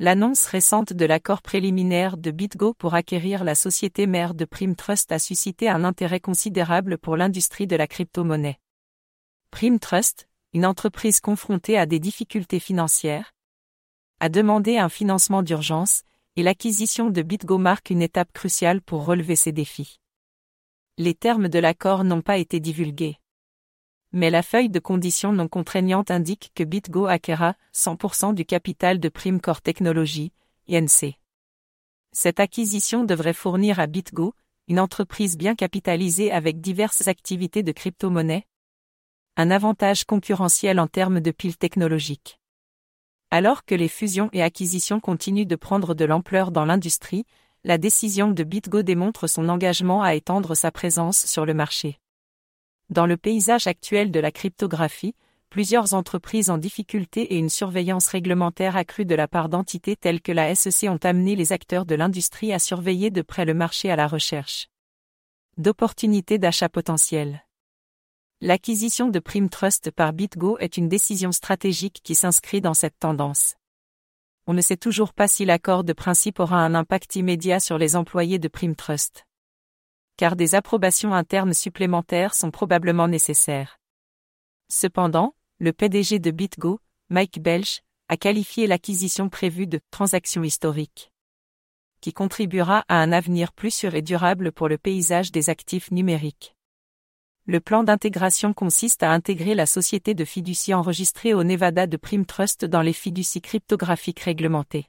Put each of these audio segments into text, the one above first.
L'annonce récente de l'accord préliminaire de BitGo pour acquérir la société mère de Prime Trust a suscité un intérêt considérable pour l'industrie de la crypto-monnaie. Prime Trust, une entreprise confrontée à des difficultés financières, a demandé un financement d'urgence, et l'acquisition de BitGo marque une étape cruciale pour relever ces défis. Les termes de l'accord n'ont pas été divulgués mais la feuille de conditions non contraignante indique que BitGo acquérera 100% du capital de Primecore Technologies, INC. Cette acquisition devrait fournir à BitGo, une entreprise bien capitalisée avec diverses activités de crypto-monnaie, un avantage concurrentiel en termes de piles technologiques. Alors que les fusions et acquisitions continuent de prendre de l'ampleur dans l'industrie, la décision de BitGo démontre son engagement à étendre sa présence sur le marché. Dans le paysage actuel de la cryptographie, plusieurs entreprises en difficulté et une surveillance réglementaire accrue de la part d'entités telles que la SEC ont amené les acteurs de l'industrie à surveiller de près le marché à la recherche d'opportunités d'achat potentielles. L'acquisition de Prime Trust par BitGo est une décision stratégique qui s'inscrit dans cette tendance. On ne sait toujours pas si l'accord de principe aura un impact immédiat sur les employés de Prime Trust car des approbations internes supplémentaires sont probablement nécessaires. Cependant, le PDG de BitGo, Mike Belch, a qualifié l'acquisition prévue de transaction historique, qui contribuera à un avenir plus sûr et durable pour le paysage des actifs numériques. Le plan d'intégration consiste à intégrer la société de fiducie enregistrée au Nevada de Prime Trust dans les fiducies cryptographiques réglementées.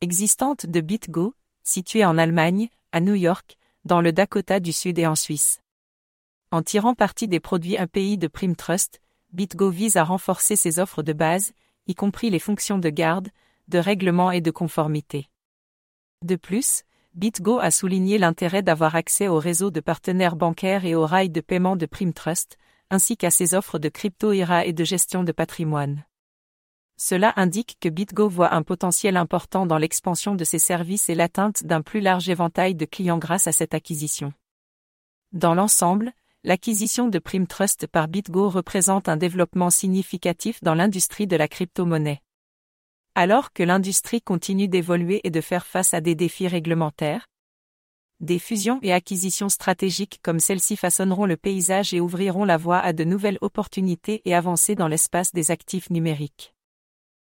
Existante de BitGo, située en Allemagne, à New York, dans le Dakota du Sud et en Suisse. En tirant parti des produits API de Prime Trust, BitGo vise à renforcer ses offres de base, y compris les fonctions de garde, de règlement et de conformité. De plus, BitGo a souligné l'intérêt d'avoir accès au réseau de partenaires bancaires et aux rails de paiement de Prime Trust, ainsi qu'à ses offres de crypto-IRA et de gestion de patrimoine. Cela indique que BitGo voit un potentiel important dans l'expansion de ses services et l'atteinte d'un plus large éventail de clients grâce à cette acquisition. Dans l'ensemble, l'acquisition de Prime Trust par BitGo représente un développement significatif dans l'industrie de la crypto-monnaie. Alors que l'industrie continue d'évoluer et de faire face à des défis réglementaires, des fusions et acquisitions stratégiques comme celle-ci façonneront le paysage et ouvriront la voie à de nouvelles opportunités et avancées dans l'espace des actifs numériques.